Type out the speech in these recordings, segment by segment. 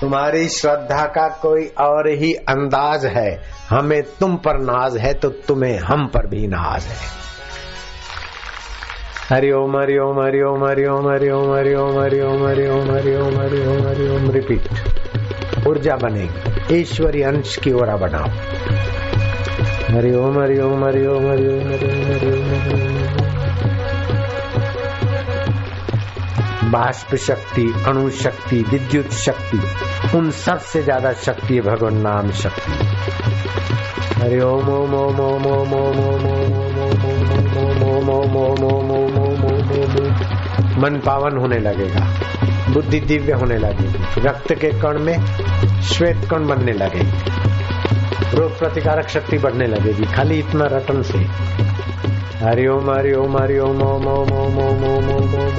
तुम्हारी श्रद्धा का कोई और ही अंदाज है हमें तुम पर नाज है तो तुम्हें हम पर भी नाज है हरि ओम हरि ओम हरि ओम हरि ओम हरि ओम हरि ओम हरि ओम हरि ओम हरि ओम हरि ओम हरि ओम रिपीट ऊर्जा बनेगी ईश्वरी अंश की ओर बनाओ हरि ओम हरि ओम हरि ओम बाष्प शक्ति अणु शक्ति विद्युत शक्ति उन सबसे ज़्यादा शक्ति है भगवान नाम शक्ति हरि ओम ओम ओम ओम ओम ओम ओम ओम ओम ओम ओम ओम मन पावन होने लगेगा बुद्धि दिव्य होने लगेगी रक्त के कण में श्वेत कण बनने लगेगी रोग प्रतिकारक शक्ति बढ़ने लगेगी खाली इतना रटन से हरि ओम हरि ओम हरि ओम ओम ओम ओम ओम ओम ओम ओम ओम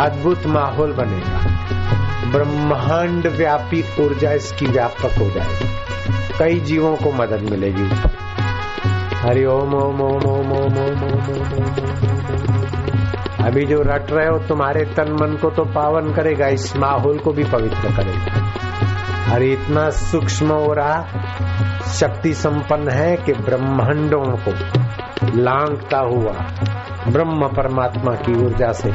अद्भुत माहौल बनेगा ब्रह्मांड व्यापी ऊर्जा इसकी व्यापक हो जाएगी कई जीवों को मदद मिलेगी हरि ओम ओम ओम ओम ओम ओम ओम अभी जो रट रहे हो तुम्हारे तन मन को तो पावन करेगा इस माहौल को भी पवित्र करेगा अरे इतना सूक्ष्म हो रहा शक्ति संपन्न है कि ब्रह्मांडों को लांगता हुआ ब्रह्म परमात्मा की ऊर्जा से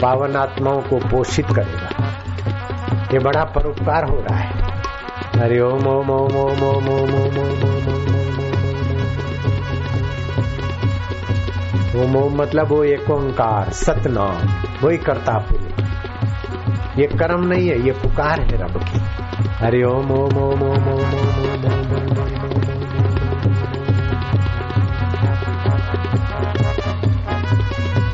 पावन आत्माओं को पोषित करेगा ये बड़ा परोपकार हो रहा है हरि ओम ओम ओम ओम ओम ओम ओम ओम ओम ओम मतलब वो एक ओंकार सतनाम वही करता पुरुष ये कर्म नहीं है ये पुकार है रब की हरि ओम ओम ओम ओम ओम ओम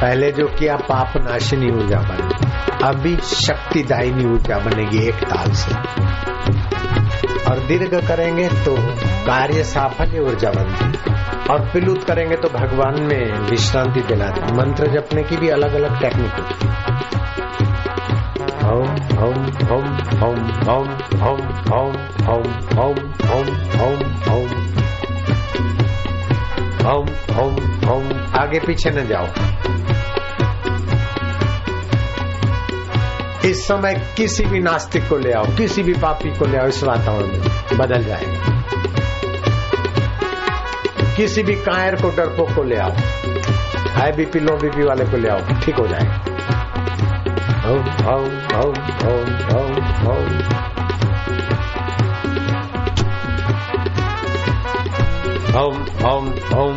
पहले जो किया पाप नाशिनी ऊर्जा बनी अभी शक्तिदायिनी ऊर्जा बनेगी एक ताल से और दीर्घ करेंगे तो कार्य साफल्य ऊर्जा बनती और पिलुत करेंगे तो भगवान में विश्रांति दिलाती मंत्र जपने की भी अलग अलग टेक्निक होती ओम ओम ओम ओम ओम ओम ओम ओम ओम ओम ओम ओम ओम ओम ओम आगे पीछे न जाओ इस समय किसी भी नास्तिक को ले आओ किसी भी पापी को ले आओ इस वातावरण में बदल जाएगा किसी भी कायर को डरपोक को ले आओ हाई बीपी लो बीपी वाले को ले आओ ठीक हो जाएगा ओम ओम ओम ओम ओम ओम ओम ओम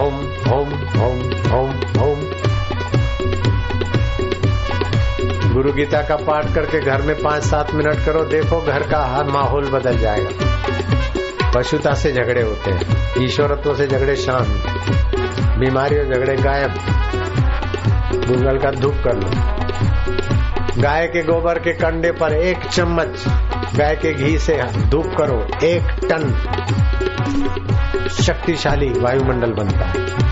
ओम ओम ओम ओम ओम गुरु गीता का पाठ करके घर में पाँच सात मिनट करो, देखो घर का हर माहौल बदल जाएगा। पशुता से झगड़े होते हैं, ईश्वरत्व से झगड़े शांत बीमारियों झगड़े गायब, गूगल का धूप कर लो। गाय के गोबर के कंडे पर एक चम्मच, गाय के घी से धूप करो, एक टन। शक्तिशाली वायुमंडल बनता है।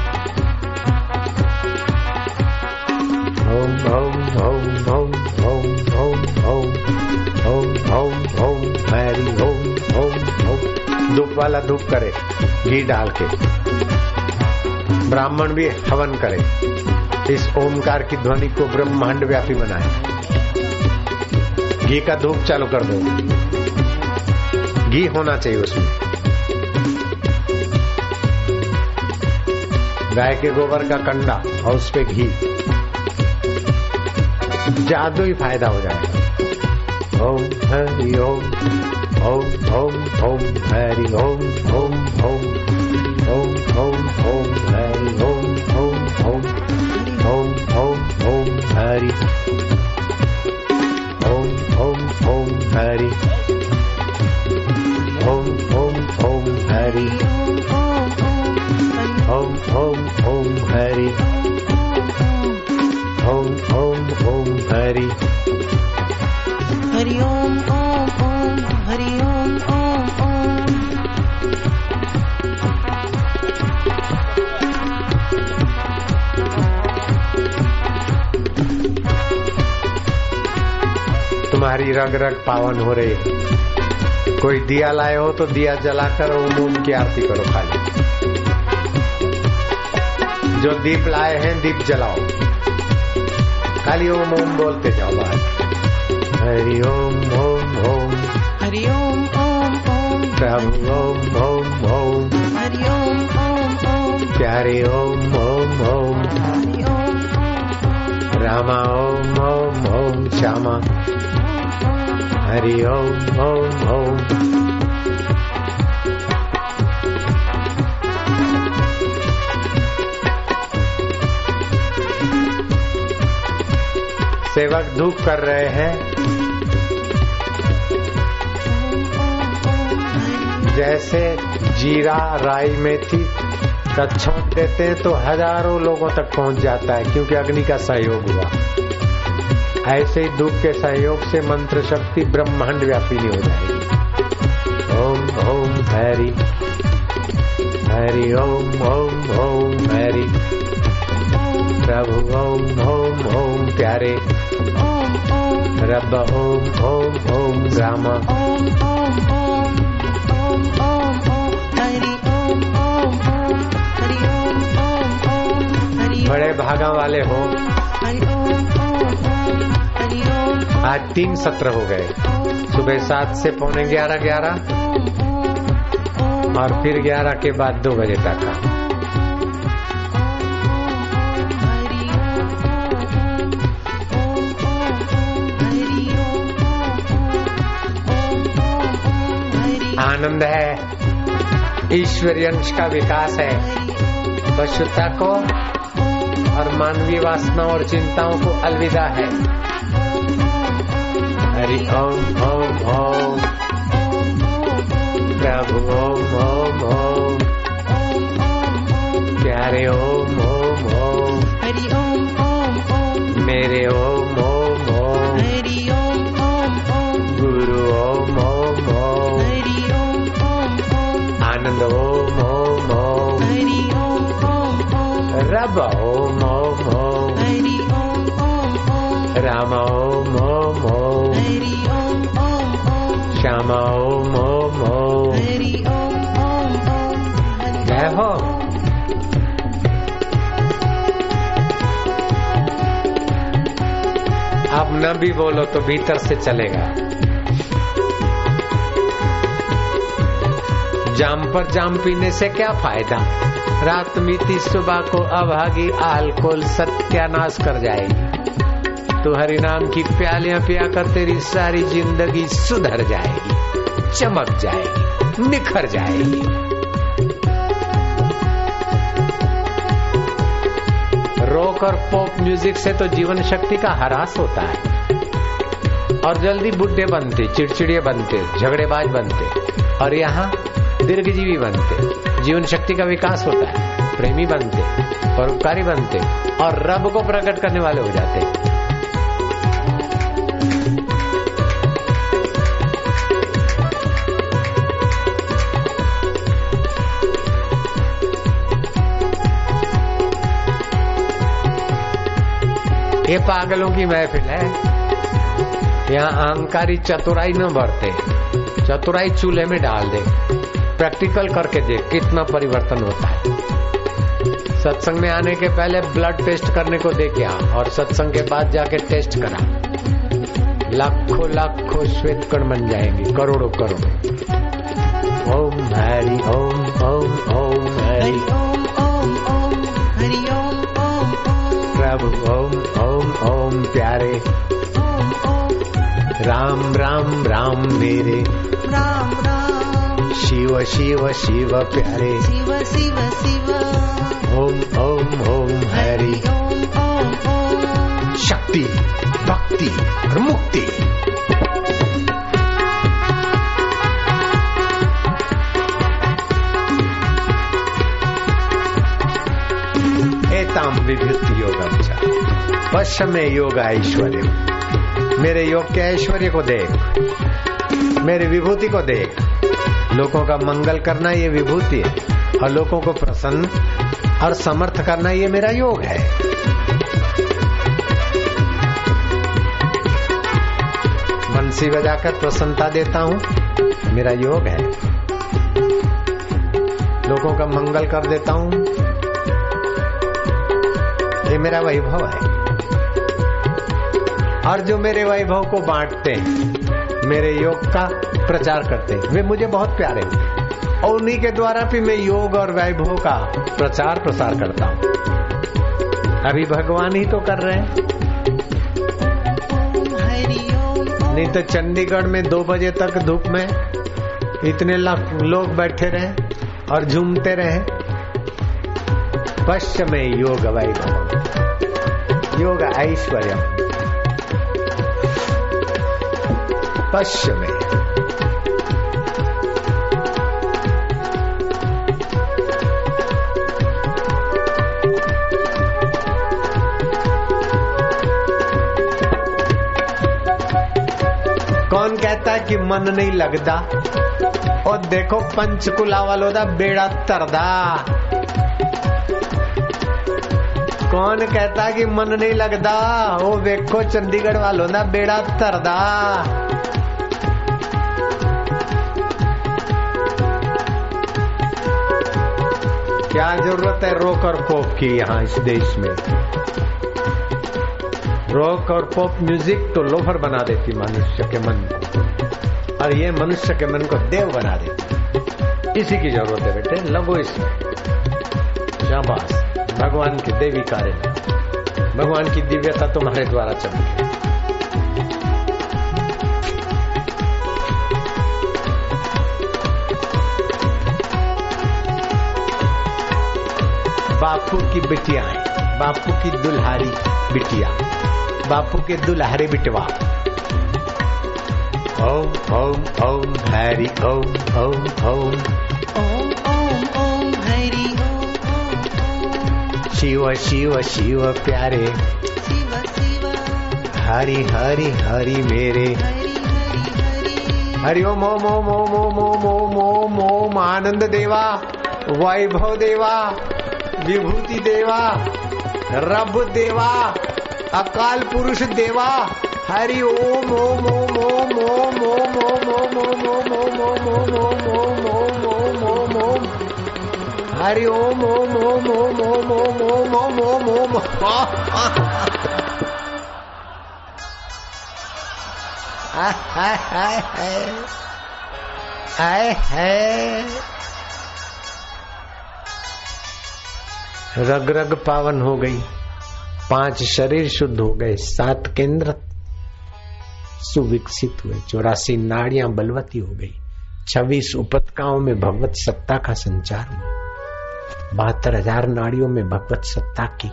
धूप वाला धूप करे, घी डाल के। ब्राह्मण भी हवन करे। इस ओमकार की ध्वनि को ब्रह्मांड व्यापी बनाए। घी का धूप चालू कर दो। घी होना चाहिए उसमें। गाय के गोबर का कंडा और उस पे घी। जादू ही फ़ायदा हो जाएगा ओम हरि ओम ओम ओम ओम हरि ओम ओम ओम ओम ओम ओम हरि ओम ओम ओम ओम ओम ओम हरि ओम ओम ओम हरि ओम ओम ओम हरि ओम ओम ओम हरि हरि हरि ओम ओम ओम हरि ओम ओम ओम तुम्हारी रग रग पावन हो रही है। कोई दिया लाए हो तो दिया जलाकर ओम ओम की आरती करो खाली। जो दीप लाए हैं दीप जलाओ। खाली ओम ओम बोलते जाओ बाहर हरि ओम ओम ओम हरि ओम ओम ओम प्रभु ओम ओम ओम हरि ओम ओम ओम प्यारे ओम ओम ओम रामा ओम ओम ओम श्यामा हरि ओम ओम ओम सेवक धूप कर रहे हैं। जैसे जीरा राई मेथी का छोंक देते तो हज़ारों लोगों तक पहुँच जाता है, क्योंकि अग्नि का सहयोग हुआ। ऐसे ही धूप के सहयोग से मंत्र शक्ति ब्रह्मांड व्यापिनी हो जाएगी। ओम ओम, हरि। हरि ओम ओम ओम, हरि। प्रभु ओम ओम ओम प्यारे ओम ओम रब ओम ओम ओम रामा ओम ओम ओम ओम ओम ओम हरि ओम ओम ओम हरि ओम ओम ओम हरि बड़े भागा वाले हो हरि ओम ओम ओम हरि ओम आज तीन सत्र हो गए सुबह सात से पौने ग्यारह ग्यारह और फिर ग्यारह के बाद दो बजे तक का आनंद है। ईश्वरीय अंश का विकास है। पशुता को और मानवीय वासना और चिंताओं को अलविदा है। हरि ओम ओम ओम। प्रभु ओम ओम ओम। प्यारे ओम ओम ओम। हरि ओम ओम ओम। मेरे ओम ओम। ओम रब ओम ओम ओम हरि ओम ओम ओम राम ओम ओम ओम हरि ओम ओम ओम श्याम ओम ओम ओम हरि ओम ओम ओम हरि जय हो अब न भी बोलो तो भीतर से चलेगा। जाम पर जाम पीने से क्या फ़ायदा? रात बीती सुबह को अभागी अल्कोहल सत्यानाश कर जाएगी? तो हरि नाम की प्यालियाँ पिया कर, तेरी सारी ज़िंदगी सुधर जाएगी, चमक जाएगी, निखर जाएगी। रॉक और पॉप म्यूज़िक से तो जीवन शक्ति का हरास होता है। और जल्दी बुढ़े बनते चिड़चिड़िए बनते, झगड़ेबाज बनते, और यहाँ दीर्घजीवी बनते। जीवन शक्ति का विकास होता है। प्रेमी बनते, परोपकारी बनते और रब को प्रकट करने वाले हो जाते ये पागलों की महफिल है। यहाँ अहंकारी चतुराई न बरते, चतुराई चूल्हे में डाल दे। प्रैक्टिकल करके देख कितना परिवर्तन होता है। सत्संग में आने के पहले ब्लड टेस्ट करने को दे क्या और सत्संग के बाद जाके टेस्ट करा। लाखों लाखों श्वेत कण बन जाएँगे करोड़ों करोड़ों। ओम हरि ओम ओम ओम हरि ओम ओम ओम हरि ओम ओम ओम। प्रभु ओम ओम ओम प्यारे। ओम ओम। राम राम राम मेरे। राम राम। शिव शिव शिव प्यारे। शिव शिव शिव। ओम ओम ओम हरि। ओम ओम ओम। शक्ति भक्ति और मुक्ति। एताम विभूति योगम पश्चिम में योग ऐश्वर्य। मेरे योग के ऐश्वर्य को देख। मेरी विभूति को देख। लोगों का मंगल करना ये विभूति है। और लोगों को प्रसन्न और समर्थ करना ये मेरा योग है। बंसी बजाकर प्रसन्नता देता हूँ मेरा योग है। लोगों का मंगल कर देता हूँ, ये मेरा वैभव है। और जो मेरे वैभव को बांटते हैं, मेरे योग का प्रचार करते हैं। वे मुझे बहुत प्यारे हैं। और उन्हीं के द्वारा भी मैं योग और वैभव का प्रचार प्रसार करता हूँ। अभी भगवान ही तो कर रहे हैं। नहीं तो चंडीगढ़ में दो बजे तक धूप में इतने लाख लोग बैठे रहे और झूमते रहे। पश्चिम में योग वैभव। योग ऐश्वर्य। पश्चिम में। कहता है कि मन नहीं लगता। और देखो पंचकुला वालों का बेड़ा तरदा। कौन कहता कि मन नहीं लगता? वो देखो चंडीगढ़ वालों का बेड़ा तरदा। क्या ज़रूरत है रोक और पोप की यहाँ इस देश में? रॉक और पॉप म्यूज़िक तो लोफर बना देती मनुष्य के मन को। और ये मनुष्य के मन को देव बना देती इसी की ज़रूरत है बेटे लगो इसमें शाबाश। भगवान की देवी कार्य भगवान की दिव्यता तुम्हारे द्वारा है बापू की बिटिया बापू की दुल्हारी बिटिया, बापू के दुल्हारे बिटवा। ओम ओम ओम हरि ओम ओम ओम ओम ओम ओम हरि शिव शिव शिव प्यारे शिव शिव हरि हरि हरि मेरे हरि ओम ओम ओम ओम ओम ओम ओम ओम ओम आनंद देवा वैभव देवा विभूति देवा रब देवा अकाल पुरुष देवा हरि ओम ओम ओम ओम ओम ओम ओम ओम ओम ओम ओम ओम ओम ओम ओम ओम ओम ओम ओम हरि ओम ओम ओम ओम ओम ओम ओम ओम ओम ओम हाय हाय रग रग पावन हो गई पाँच शरीर शुद्ध हो गए सात केंद्र सुविकसित हुए। चौरासी नाड़ियाँ बलवती हो गई। छब्बीस उपत्यकाओं में भगवत सत्ता का संचार हुआ। बहत्तर हज़ार नाड़ियों में भगवत सत्ता की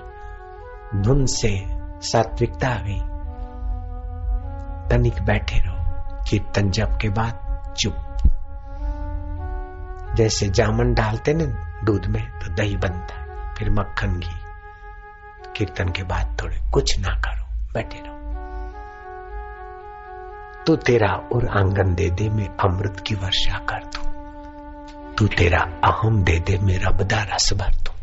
धुन से सात्विकता आ गई। तनिक बैठे रहो। कीर्तन जप के बाद चुप। जैसे जामन डालते ना, दूध में तो दही बनता है। फिर मक्खन घी। कीर्तन के बाद थोड़े कुछ ना करो। बैठे रहो। तू तेरा और आँगन दे दे मैं अमृत की वर्षा कर दू। तू तेरा अहम दे दे मैं रबदा रस भर दू।